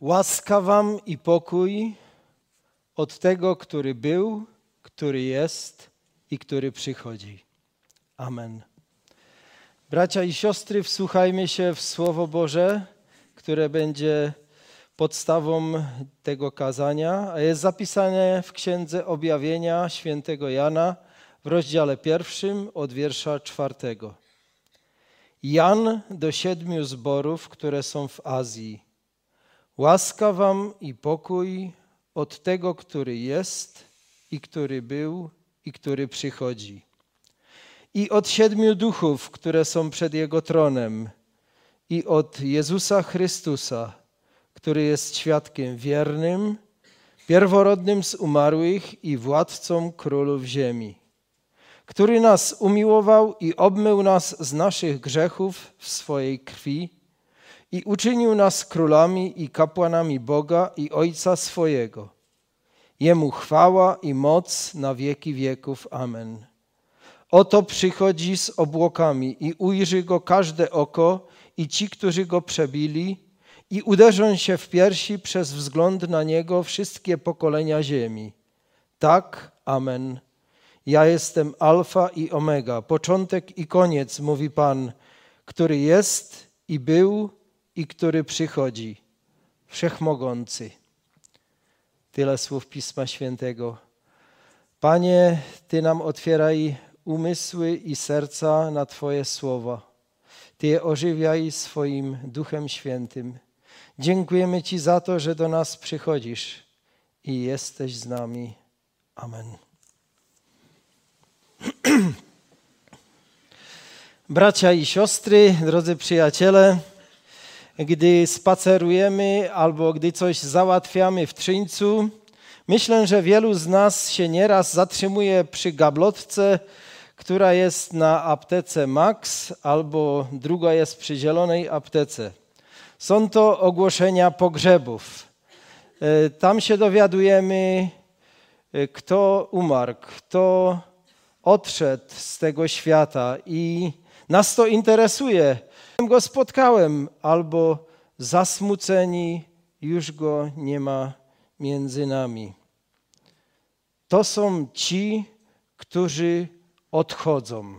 Łaska wam i pokój od tego, który był, który jest i który przychodzi. Amen. Bracia i siostry, wsłuchajmy się w Słowo Boże, które będzie podstawą tego kazania, a jest zapisane w Księdze Objawienia świętego Jana w rozdziale pierwszym od wiersza czwartego. Jan do siedmiu zborów, które są w Azji. Łaska wam i pokój od tego, który jest i który był i który przychodzi. I od siedmiu duchów, które są przed Jego tronem, i od Jezusa Chrystusa, który jest świadkiem wiernym, pierworodnym z umarłych i władcą królów ziemi, który nas umiłował i obmył nas z naszych grzechów w swojej krwi i uczynił nas królami i kapłanami Boga i Ojca swojego. Jemu chwała i moc na wieki wieków. Amen. Oto przychodzi z obłokami i ujrzy go każde oko i ci, którzy go przebili i uderzą się w piersi przez wzgląd na niego wszystkie pokolenia ziemi. Tak, amen. Ja jestem Alfa i Omega, początek i koniec, mówi Pan, który jest i był i który przychodzi, wszechmogący. Tyle słów Pisma Świętego. Panie, Ty nam otwieraj umysły i serca na Twoje słowa. Ty je ożywiaj swoim Duchem Świętym. Dziękujemy Ci za to, że do nas przychodzisz i jesteś z nami. Amen. Bracia i siostry, drodzy przyjaciele, gdy spacerujemy albo gdy coś załatwiamy w Trzyńcu, myślę, że wielu z nas się nieraz zatrzymuje przy gablotce, która jest na aptece Max, albo druga jest przy zielonej aptece. Są to ogłoszenia pogrzebów. E, tam się dowiadujemy, e, kto umarł, kto odszedł z tego świata i nas to interesuje go spotkałem, albo zasmuceni, już go nie ma między nami. To są ci, którzy odchodzą.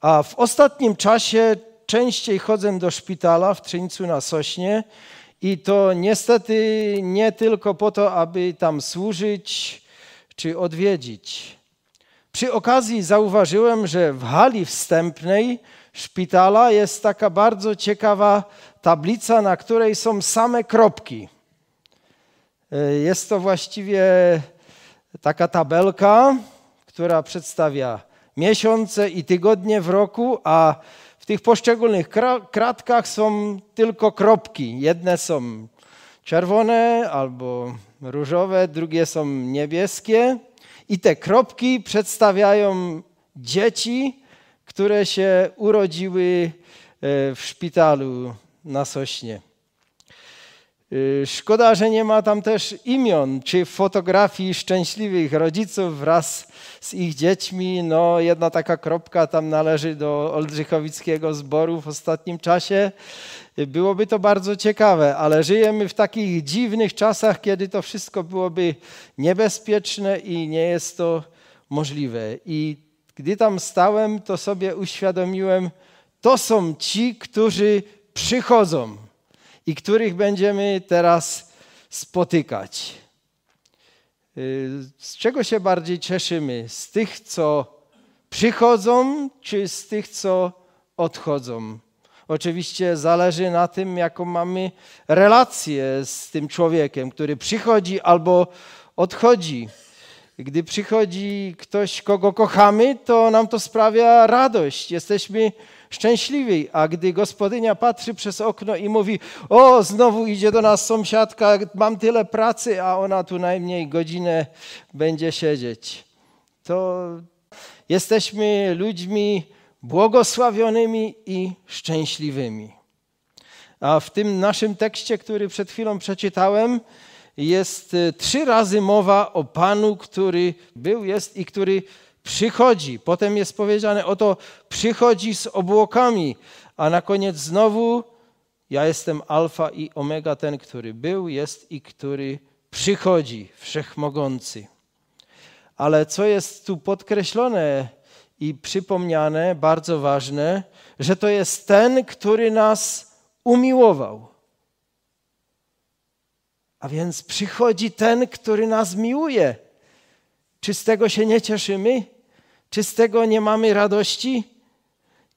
A w ostatnim czasie częściej chodzę do szpitala w Trzyńcu na Sośnie i to niestety nie tylko po to, aby tam służyć czy odwiedzić. Przy okazji zauważyłem, że w hali wstępnej szpitala jest taka bardzo ciekawa tablica, na której są same kropki. E, jest to właściwie taka tabelka, która przedstawia miesiące i tygodnie w roku, a w tych poszczególnych kratkach są tylko kropki. Jedne są czerwone albo różowe, drugie są niebieskie. I te kropki przedstawiają dzieci, które się urodziły e, w szpitalu na Sośnie. E, szkoda, że nie ma tam też imion czy fotografii szczęśliwych rodziców wraz z ich dziećmi. No, jedna taka kropka tam należy do Oldrzychowickiego zboru w ostatnim czasie. E, byłoby to bardzo ciekawe, ale żyjemy w takich dziwnych czasach, kiedy to wszystko byłoby niebezpieczne i nie jest to możliwe. I gdy tam stałem, to sobie uświadomiłem, to są ci, którzy przychodzą i których będziemy teraz spotykać. Y, z czego się bardziej cieszymy? Z tych, co przychodzą, czy z tych, co odchodzą? Oczywiście zależy na tym, jaką mamy relację z tym człowiekiem, który przychodzi albo odchodzi. Gdy przychodzi ktoś, kogo kochamy, to nam to sprawia radość. Jesteśmy szczęśliwi. A gdy gospodynia patrzy przez okno i mówi: O, znowu idzie do nas sąsiadka, mam tyle pracy, a ona tu najmniej godzinę będzie siedzieć, to jesteśmy ludźmi błogosławionymi i szczęśliwymi. A w tym naszym tekście, który przed chwilą przeczytałem, jest e, trzy razy mowa o Panu, który był, jest i który przychodzi. Potem jest powiedziane, oto przychodzi z obłokami, a na koniec znowu Ja jestem Alfa i Omega, ten, który był, jest i który przychodzi, wszechmogący. Ale co jest tu podkreślone i przypomniane, bardzo ważne, że to jest ten, który nas umiłował. A więc przychodzi ten, który nas miłuje. Czy z tego się nie cieszymy? Czy z tego nie mamy radości?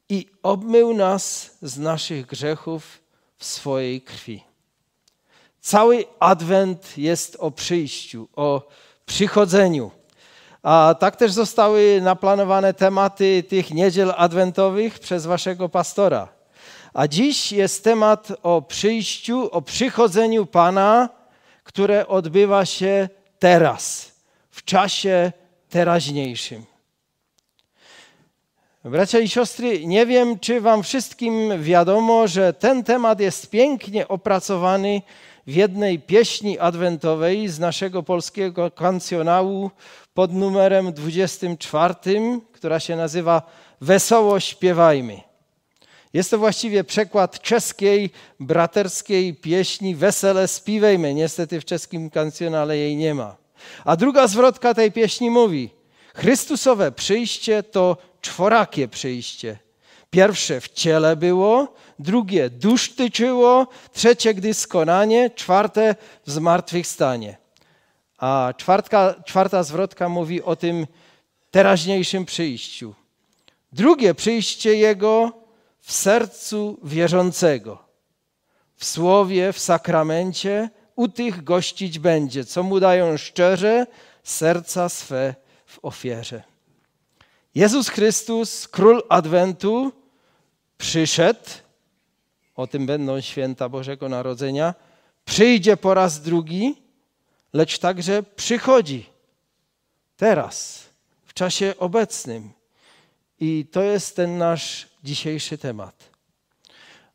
I obmył nas z naszych grzechów w swojej krwi. Cały adwent jest o przyjściu, o przychodzeniu. A tak też zostały naplanowane tematy tych niedziel adwentowych przez waszego pastora. A dziś jest temat o przyjściu, o przychodzeniu Pana, które odbywa się teraz, w czasie teraźniejszym. Bracia i siostry, nie wiem, czy Wam wszystkim wiadomo, że ten temat jest pięknie opracowany w jednej pieśni adwentowej z naszego polskiego kancjonału pod numerem 24, która się nazywa Wesoło śpiewajmy. Jest to właściwie przekład czeskiej, braterskiej pieśni Wesele śpiewajmy. Niestety w czeskim kancjonale jej nie ma. A druga zwrotka tej pieśni mówi: Chrystusowe przyjście to czworakie przyjście. Pierwsze w ciele było, drugie dusz tyczyło, trzecie gdy skonanie, czwarte w zmartwychwstanie. A czwartka, czwarta zwrotka mówi o tym teraźniejszym przyjściu. Drugie przyjście Jego w sercu wierzącego. W słowie, w sakramencie u tych gościć będzie, co mu dają szczerze serca swe w ofierze. Jezus Chrystus, król Adwentu, przyszedł, o tym będą święta Bożego Narodzenia, przyjdzie po raz drugi, lecz także przychodzi teraz, w czasie obecnym. I to jest ten nasz dzisiejszy temat.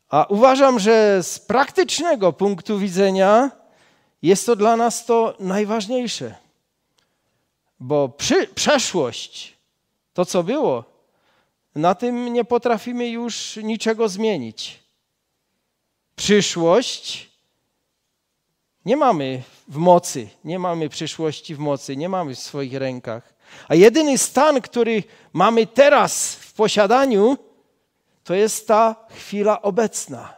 A uważam, że z praktycznego punktu widzenia jest to dla nas to najważniejsze. Bo przy, przeszłość, to co było, na tym nie potrafimy już niczego zmienić. Przyszłość nie mamy w mocy, nie mamy przyszłości w mocy, nie mamy w swoich rękach. A jedyny stan, który mamy teraz w posiadaniu, to jest ta chwila obecna.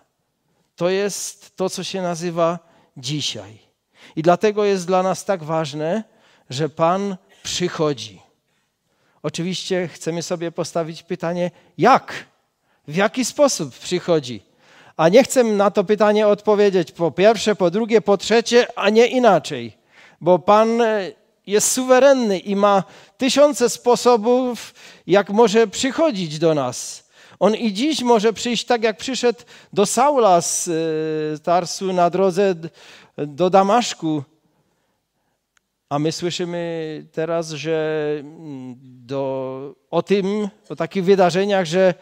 To jest to, co się nazywa dzisiaj. I dlatego jest dla nas tak ważne, że Pan przychodzi. Oczywiście chcemy sobie postawić pytanie, jak? W jaki sposób przychodzi? A nie chcę na to pytanie odpowiedzieć po pierwsze, po drugie, po trzecie, a nie inaczej, bo Pan e, jest suwerenny i ma tysiące sposobów, jak może przychodzić do nas. On i dziś może przyjść tak, jak przyszedł do Saula z e, Tarsu na drodze do Damaszku. A my słyszymy teraz, że mm, do, o tym, o takich wydarzeniach, że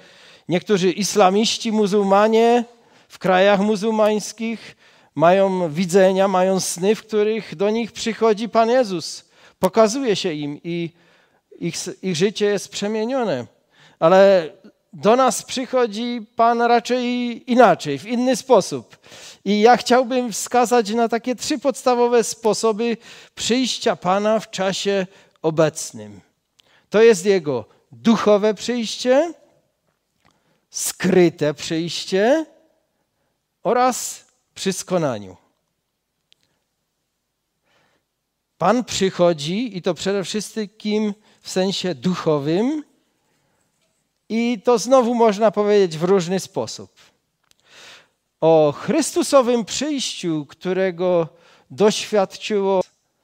niektórzy islamiści, muzułmanie w krajach muzułmańskich mają widzenia, mają sny, w których do nich przychodzi Pan Jezus. Pokazuje się im i ich, ich życie jest przemienione. Ale do nas przychodzi Pan raczej inaczej, w inny sposób. I ja chciałbym wskazać na takie trzy podstawowe sposoby przyjścia Pana w czasie obecnym. To jest Jego duchowe przyjście, skryte przyjście oraz przy skonaniu. Pan przychodzi i to przede wszystkim w sensie duchowym, i to znowu można powiedzieć w różny sposób. O Chrystusowym przyjściu, którego doświadczyło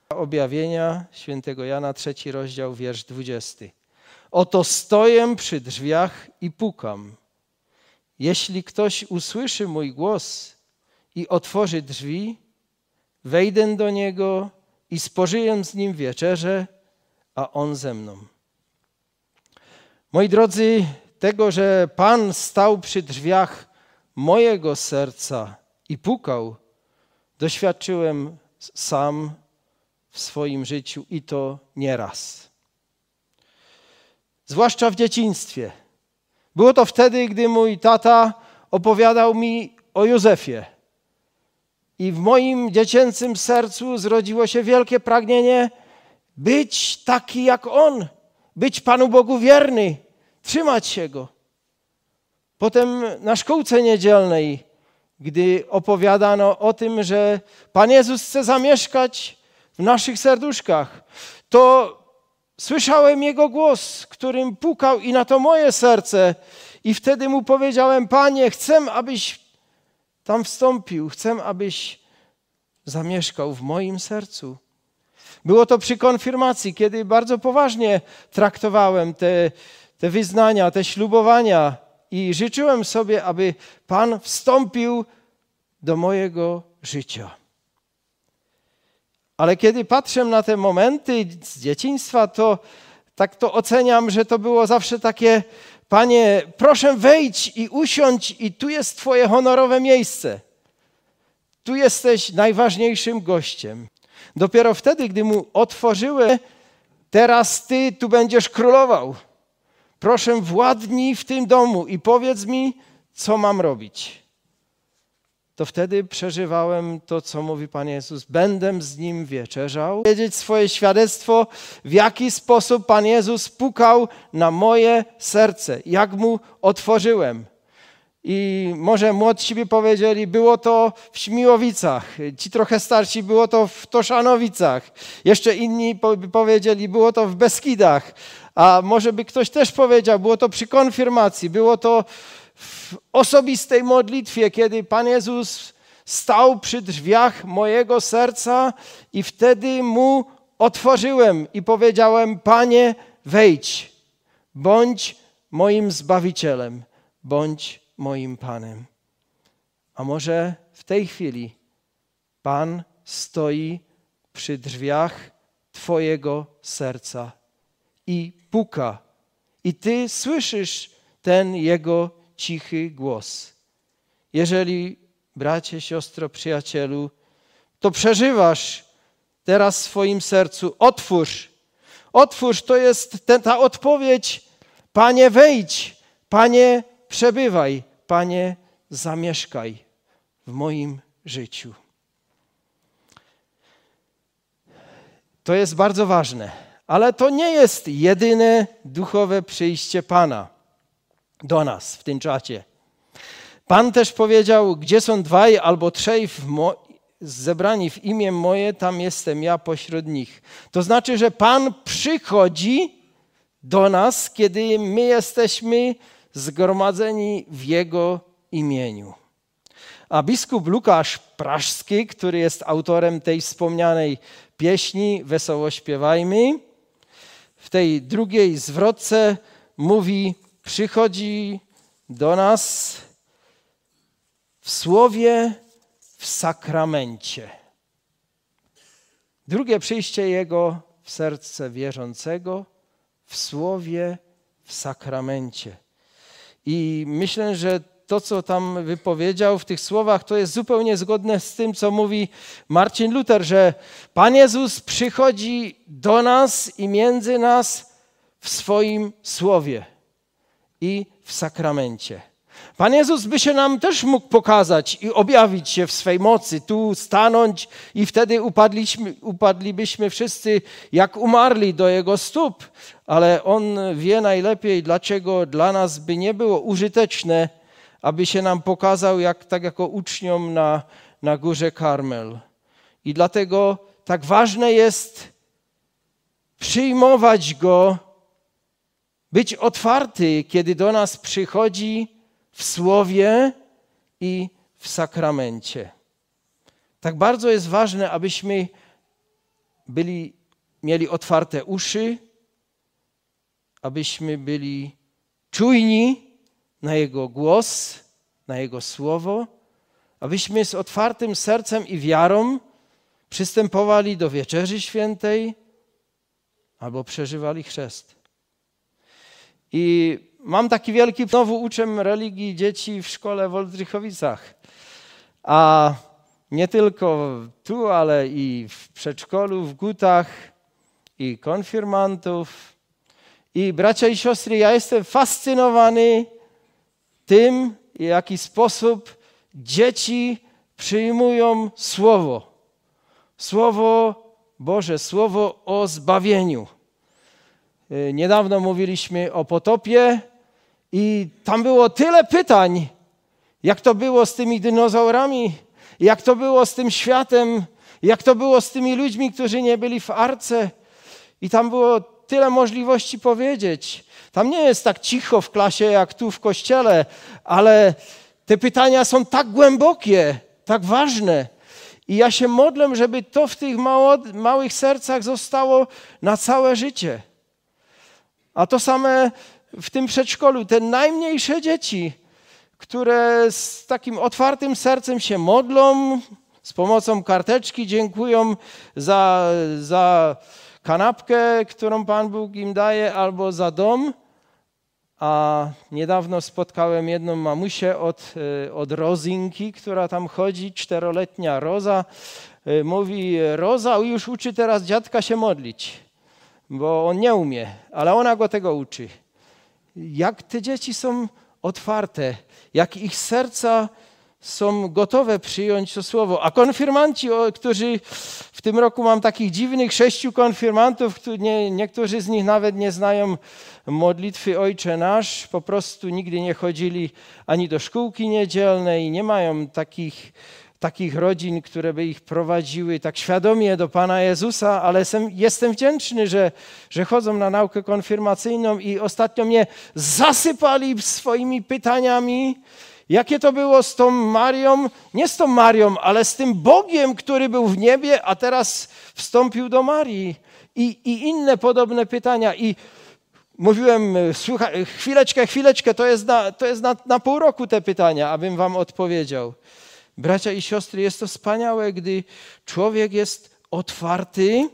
objawienia świętego Jana, trzeci rozdział, wiersz 20. Oto stoję przy drzwiach i pukam. Jeśli ktoś usłyszy mój głos i otworzy drzwi, wejdę do niego i spożyję z nim wieczerze, a on ze mną. Moi drodzy, tego, że Pan stał przy drzwiach mojego serca i pukał, doświadczyłem sam w swoim życiu i to nieraz. Zwłaszcza w dzieciństwie. Było to wtedy, gdy mój tata opowiadał mi o Józefie. I w moim dziecięcym sercu zrodziło się wielkie pragnienie być taki jak on, być Panu Bogu wierny, trzymać się go. Potem na szkółce niedzielnej, gdy opowiadano o tym, że Pan Jezus chce zamieszkać w naszych serduszkach, to słyszałem Jego głos, którym pukał i na to moje serce. I wtedy mu powiedziałem: Panie, chcę, abyś tam wstąpił, chcę, abyś zamieszkał w moim sercu. Było to przy konfirmacji, kiedy bardzo poważnie traktowałem te, te wyznania, te ślubowania i życzyłem sobie, aby Pan wstąpił do mojego życia. Ale kiedy patrzę na te momenty z dzieciństwa, to tak to oceniam, że to było zawsze takie: Panie, proszę wejdź i usiądź, i tu jest Twoje honorowe miejsce. Tu jesteś najważniejszym gościem. Dopiero wtedy, gdy mu otworzyły, teraz Ty tu będziesz królował. Proszę, władnij w tym domu i powiedz mi, co mam robić to wtedy przeżywałem to, co mówi Pan Jezus. Będę z Nim wieczerzał. Wiedzieć swoje świadectwo, w jaki sposób Pan Jezus pukał na moje serce, jak Mu otworzyłem. I może młodsi by powiedzieli, było to w Śmiłowicach, ci trochę starsi, było to w Toszanowicach, jeszcze inni by powiedzieli, było to w Beskidach, a może by ktoś też powiedział, było to przy konfirmacji, było to w osobistej modlitwie, kiedy Pan Jezus stał przy drzwiach mojego serca i wtedy mu otworzyłem i powiedziałem: Panie, wejdź, bądź moim zbawicielem, bądź moim Panem. A może w tej chwili Pan stoi przy drzwiach Twojego serca i puka, i Ty słyszysz ten Jego cichy głos. Jeżeli, bracie, siostro, przyjacielu, to przeżywasz teraz w swoim sercu, otwórz. Otwórz, to jest ten, ta odpowiedź. Panie, wejdź. Panie, przebywaj. Panie, zamieszkaj w moim życiu. To jest bardzo ważne, ale to nie jest jedyne duchowe przyjście Pana do nas w tym czacie. Pan też powiedział, gdzie są dwaj albo trzej zebrani w imię moje, tam jestem ja pośród nich. To znaczy, że Pan przychodzi do nas, kiedy my jesteśmy zgromadzeni w Jego imieniu. A biskup Lukasz Praszski, który jest autorem tej wspomnianej pieśni Wesoło śpiewajmy, w tej drugiej zwrotce mówi przychodzi do nas w słowie, w sakramencie. Drugie przyjście Jego w serce wierzącego, w słowie, w sakramencie. I myślę, że to, co tam wypowiedział w tych słowach, to jest zupełnie zgodne z tym, co mówi Marcin Luther, że Pan Jezus przychodzi do nas i między nas w swoim słowie i w sakramencie. Pan Jezus by się nam też mógł pokazać i objawić się w swej mocy, tu stanąć i wtedy upadliśmy, upadlibyśmy wszyscy jak umarli do Jego stóp, ale On wie najlepiej, dlaczego dla nas by nie było użyteczne, aby się nam pokazał jak, tak jako uczniom na, na górze Karmel. I dlatego tak ważne jest przyjmować Go być otwarty, kiedy do nas przychodzi w słowie i w sakramencie. Tak bardzo jest ważne, abyśmy byli, mieli otwarte uszy, abyśmy byli czujni na Jego głos, na Jego słowo, abyśmy z otwartym sercem i wiarą przystępowali do wieczerzy świętej albo przeżywali chrzest. I mam taki wielki, znowu uczę religii dzieci w szkole w Oldrichowicach. A nie tylko tu, ale i w przedszkolu, w Gutach, i konfirmantów. I bracia i siostry, ja jestem fascynowany tym, w jaki sposób dzieci przyjmują słowo. Słowo Boże, słowo o zbawieniu. Y, niedawno mówiliśmy o potopie i tam było tyle pytań, jak to było z tymi dinozaurami, jak to było z tym światem, jak to było z tymi ludźmi, którzy nie byli w arce. I tam było tyle możliwości powiedzieć. Tam nie jest tak cicho w klasie jak tu w kościele, ale te pytania są tak głębokie, tak ważne. I ja się modlę, żeby to w tych mało, małych sercach zostało na całe życie. A to same w tym przedszkolu, te najmniejsze dzieci, które z takim otwartym sercem się modlą, z pomocą karteczki dziękują za, za kanapkę, którą Pan Bóg im daje, albo za dom. A niedawno spotkałem jedną mamusię od, e, od Rozinki, która tam chodzi, czteroletnia Roza. E, mówi, Roza już uczy teraz dziadka się modlić, bo on nie umie, ale ona go tego uczy. Jak te dzieci są otwarte, jak ich serca są gotowe przyjąć to słowo. A konfirmanci, którzy w tym roku mam takich dziwnych sześciu konfirmantów, nie, niektórzy z nich nawet nie znają modlitwy Ojcze Nasz, po prostu nigdy nie chodzili ani do szkółki niedzielnej, nie mają takich, takich rodzin, które by ich prowadziły tak świadomie do Pana Jezusa, ale jestem, jestem wdzięczny, że, że chodzą na naukę konfirmacyjną i ostatnio mnie zasypali swoimi pytaniami, Jakie to było z tą Marią? Nie z tą Marią, ale z tym Bogiem, który był w niebie, a teraz wstąpił do Marii. I, i inne podobne pytania. I mówiłem, słuchaj, chwileczkę, chwileczkę, to jest, na, to jest na, na pół roku te pytania, abym wam odpowiedział. Bracia i siostry, jest to wspaniałe, gdy człowiek jest otwarty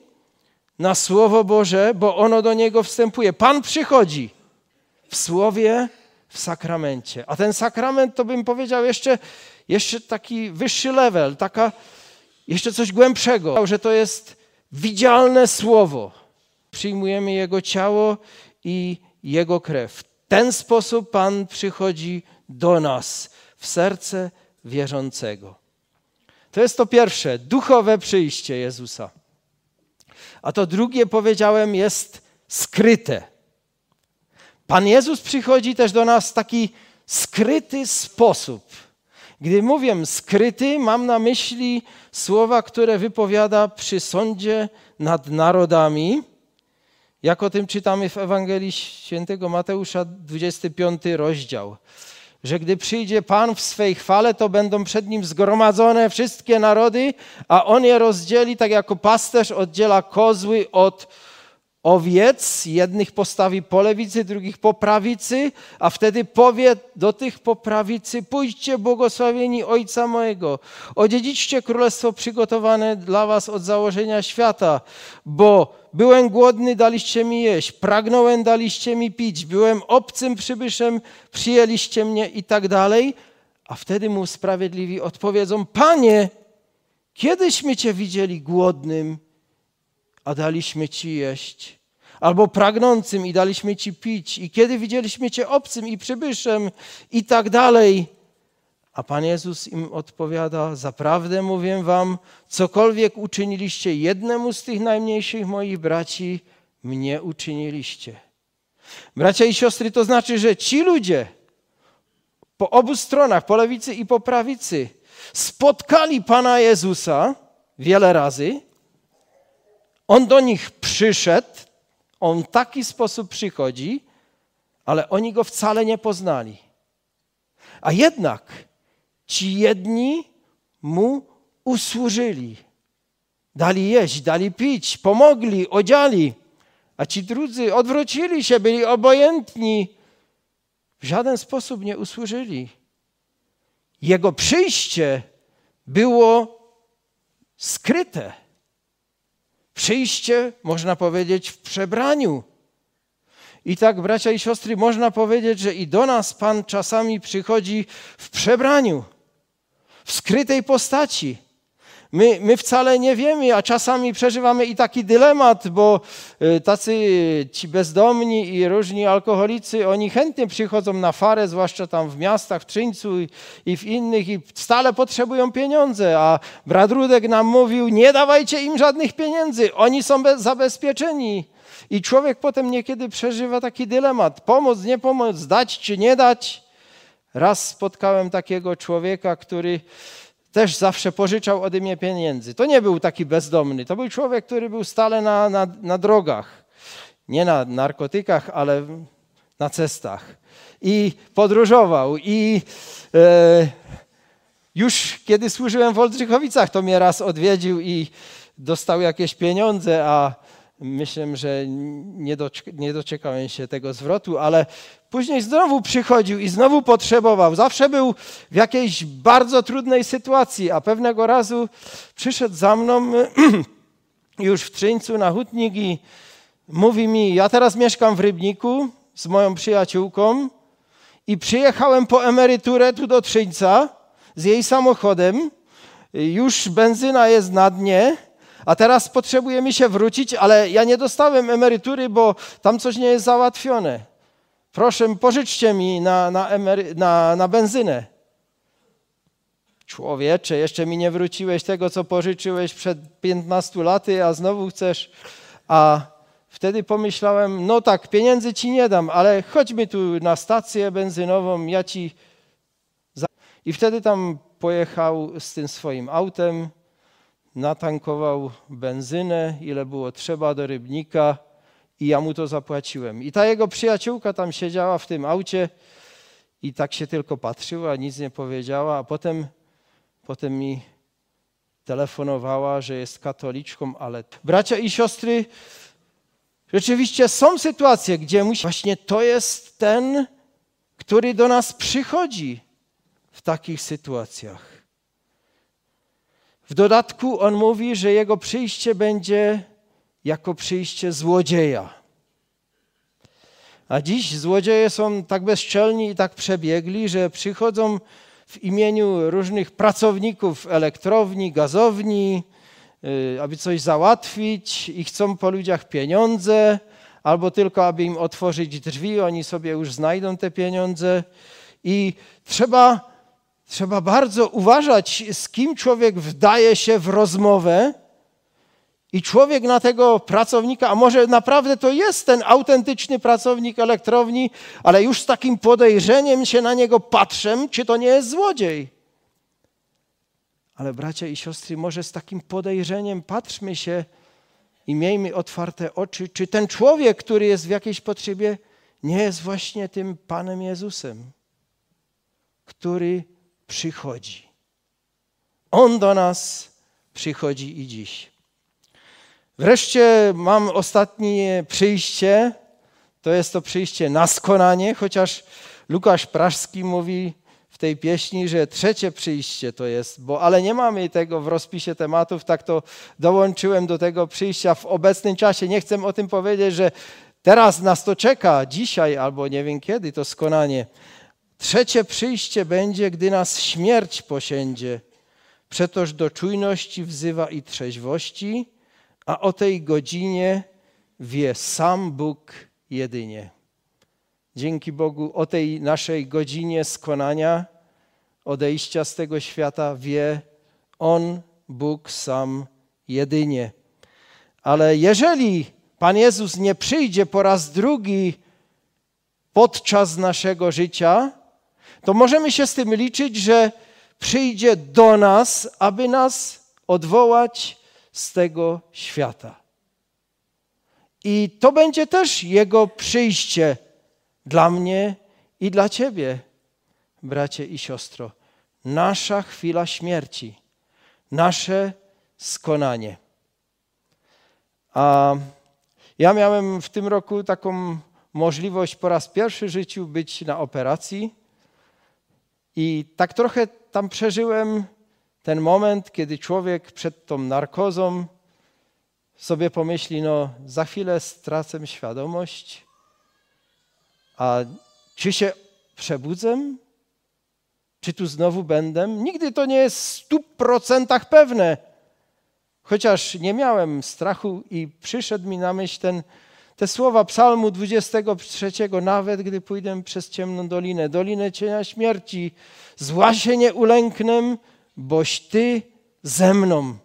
na Słowo Boże, bo ono do niego wstępuje. Pan przychodzi w Słowie w sakramencie. A ten sakrament to bym powiedział jeszcze, jeszcze taki wyższy level, taka jeszcze coś głębszego, że to jest widzialne słowo. Przyjmujemy Jego ciało i Jego krew. W ten sposób Pan przychodzi do nas, w serce wierzącego. To jest to pierwsze, duchowe przyjście Jezusa. A to drugie, powiedziałem, jest skryte. Pan Jezus przychodzi też do nas w taki skryty sposób. Gdy mówię skryty, mam na myśli słowa, które wypowiada przy sądzie nad narodami. Jak o tym czytamy w Ewangelii Świętego Mateusza, 25 rozdział. Że gdy przyjdzie Pan w swej chwale, to będą przed nim zgromadzone wszystkie narody, a on je rozdzieli, tak jako pasterz oddziela kozły od owiec, jednych postawi po lewicy, drugich po prawicy, a wtedy powie do tych po prawicy, pójdźcie błogosławieni Ojca mojego, odziedziczcie królestwo przygotowane dla was od założenia świata, bo byłem głodny, daliście mi jeść, pragnąłem, daliście mi pić, byłem obcym przybyszem, przyjęliście mnie i tak dalej. A wtedy mu sprawiedliwi odpowiedzą, Panie, kiedyśmy Cię widzieli głodnym a daliśmy Ci jeść, albo pragnącym i daliśmy Ci pić, i kiedy widzieliśmy Cię obcym i przybyszem, i tak dalej. A Pan Jezus im odpowiada: Zaprawdę mówię Wam, cokolwiek uczyniliście jednemu z tych najmniejszych moich braci, mnie uczyniliście. Bracia i siostry, to znaczy, że ci ludzie po obu stronach, po lewicy i po prawicy, spotkali Pana Jezusa wiele razy on do nich przyszedł, on w taki sposób przychodzi, ale oni go wcale nie poznali. A jednak ci jedni mu usłużyli. Dali jeść, dali pić, pomogli, odziali, a ci drudzy odwrócili się, byli obojętni. W żaden sposób nie usłużyli. Jego przyjście było skryte. Przyjście, można powiedzieć, w przebraniu. I tak, bracia i siostry, można powiedzieć, że i do nas Pan czasami przychodzi w przebraniu, w skrytej postaci. My, my wcale nie wiemy, a czasami przeżywamy i taki dylemat, bo y, tacy ci bezdomni i różni alkoholicy, oni chętnie przychodzą na farę, zwłaszcza tam w miastach, w Trzyńcu i, i w innych i stale potrzebują pieniądze, a brat Rudek nam mówił, nie dawajcie im żadnych pieniędzy, oni są zabezpieczeni. I człowiek potem niekiedy przeżywa taki dylemat, pomóc, nie pomóc, dać czy nie dać. Raz spotkałem takiego człowieka, który też zawsze pożyczał ode mnie pieniędzy. To nie był taki bezdomny, to był człowiek, który był stale na, na, na drogach. Nie na narkotykach, ale na cestach. I podróżował. I e, już kiedy służyłem w Oldrzychowicach, to mnie raz odwiedził i dostał jakieś pieniądze, a myślę, że nie, nie doczekałem się tego zwrotu, ale później znowu przychodził i znowu potrzebował. Zawsze był w jakiejś bardzo trudnej sytuacji, a pewnego razu przyszedł za mną już w Trzyńcu na hutnik i mówi mi, ja teraz mieszkam w Rybniku z moją przyjaciółką i przyjechałem po emeryturę tu do Trzyńca z jej samochodem. Już benzyna jest na dnie, a teraz potrzebujemy się wrócić, ale ja nie dostałem emerytury, bo tam coś nie jest załatwione. Proszę, pożyczcie mi na, na, emery, na, na benzynę. Człowiecze, jeszcze mi nie wróciłeś tego, co pożyczyłeś przed 15 laty, a znowu chcesz. A wtedy pomyślałem, no tak, pieniędzy ci nie dam, ale chodźmy tu na stację benzynową, ja ci. I wtedy tam pojechał z tym swoim autem natankował benzynę, ile było trzeba do rybnika i ja mu to zapłaciłem. I ta jego przyjaciółka tam siedziała w tym aucie i tak się tylko patrzyła, nic nie powiedziała, a potem, potem mi telefonowała, że jest katoliczką, ale bracia i siostry, rzeczywiście są sytuacje, gdzie musi... właśnie to jest ten, który do nas przychodzi w takich sytuacjach. W dodatku on mówi, że jego przyjście będzie jako przyjście złodzieja. A dziś złodzieje są tak bezczelni i tak przebiegli, że przychodzą w imieniu różnych pracowników elektrowni, gazowni, y, aby coś załatwić i chcą po ludziach pieniądze, albo tylko aby im otworzyć drzwi, oni sobie już znajdą te pieniądze. I trzeba Trzeba bardzo uważać, z kim człowiek wdaje się w rozmowę. I człowiek na tego pracownika, a może naprawdę to jest ten autentyczny pracownik elektrowni, ale już z takim podejrzeniem się na niego patrzę, czy to nie jest złodziej. Ale bracia i siostry, może z takim podejrzeniem patrzmy się i miejmy otwarte oczy, czy ten człowiek, który jest w jakiejś potrzebie, nie jest właśnie tym Panem Jezusem, który przychodzi. On do nas przychodzi i dziś. Wreszcie mam ostatnie przyjście. To jest to przyjście na skonanie, chociaż Lukasz Praszki mówi w tej pieśni, że trzecie przyjście to jest, bo ale nie mamy tego w rozpisie tematów, tak to dołączyłem do tego przyjścia w obecnym czasie. Nie chcę o tym powiedzieć, że teraz nas to czeka, dzisiaj albo nie wiem kiedy to skonanie, Trzecie przyjście będzie, gdy nas śmierć posiędzie. Przetoż do czujności wzywa i trzeźwości, a o tej godzinie wie sam Bóg jedynie. Dzięki Bogu o tej naszej godzinie skonania, odejścia z tego świata wie On, Bóg sam jedynie. Ale jeżeli Pan Jezus nie przyjdzie po raz drugi podczas naszego życia, to możemy się z tym liczyć, że przyjdzie do nas, aby nas odwołać z tego świata. I to będzie też Jego przyjście dla mnie i dla Ciebie, bracie i siostro. Nasza chwila śmierci, nasze skonanie. A ja miałem w tym roku taką możliwość po raz pierwszy w życiu być na operacji i tak trochę tam przeżyłem ten moment, kiedy człowiek przed tą narkozą sobie pomyśli, no za chwilę stracę świadomość, a czy się przebudzę? Czy tu znowu będę? Nigdy to nie jest w stu procentach pewne, Chociaż nie miałem strachu i przyszedł mi na myśl ten, te słowa Psalmu 23, nawet gdy pójdę przez ciemną dolinę, dolinę cienia śmierci, zła się nie ulęknę, boś Ty ze mną.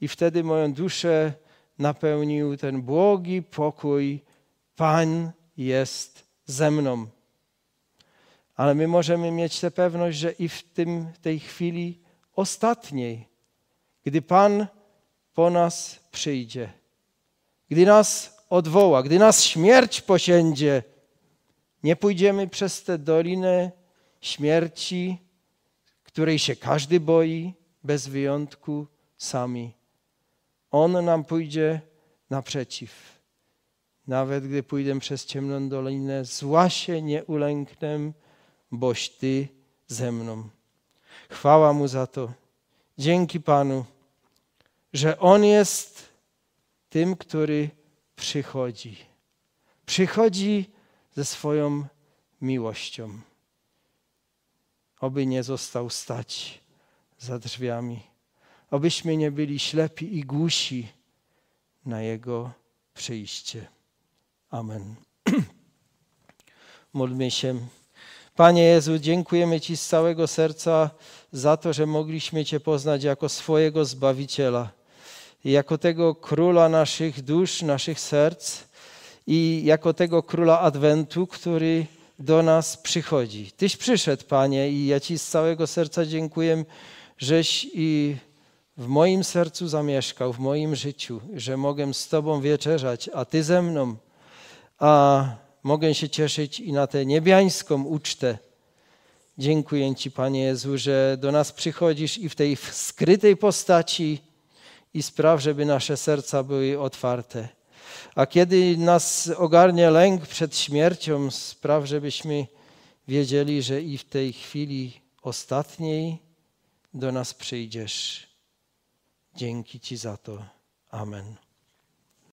I wtedy moją duszę napełnił ten błogi pokój. Pan jest ze mną. Ale my możemy mieć tę pewność, że i w tym, tej chwili ostatniej, gdy Pan po nas przyjdzie, gdy nas odwoła, gdy nas śmierć posiędzie, nie pójdziemy przez tę dolinę śmierci, której się każdy boi, bez wyjątku sami. On nam pójdzie naprzeciw. Nawet gdy pójdę przez ciemną dolinę, zła się nie ulęknę, boś Ty ze mną. Chwała Mu za to. Dzięki Panu, że On jest tym, który przychodzi. Przychodzi ze swoją miłością. Oby nie został stać za drzwiami. Obyśmy nie byli ślepi i głusi na Jego przyjście. Amen. Módlmy się. Panie Jezu, dziękujemy Ci z całego serca za to, że mogliśmy Cię poznać jako swojego Zbawiciela jako tego króla naszych dusz, naszych serc i jako tego króla Adwentu, który do nas przychodzi. Tyś przyszedł, Panie, i ja Ci z całego serca dziękuję, żeś i w moim sercu zamieszkał, w moim życiu, że mogę z Tobą wieczerzać, a Ty ze mną, a mogę się cieszyć i na tę niebiańską ucztę. Dziękuję Ci, Panie Jezu, że do nas przychodzisz i w tej skrytej postaci i spraw, żeby nasze serca były otwarte. A kiedy nas ogarnia lęk przed śmiercią, spraw, żebyśmy wiedzieli, że i w tej chwili ostatniej do nas przyjdziesz. Dzięki Ci za to. Amen.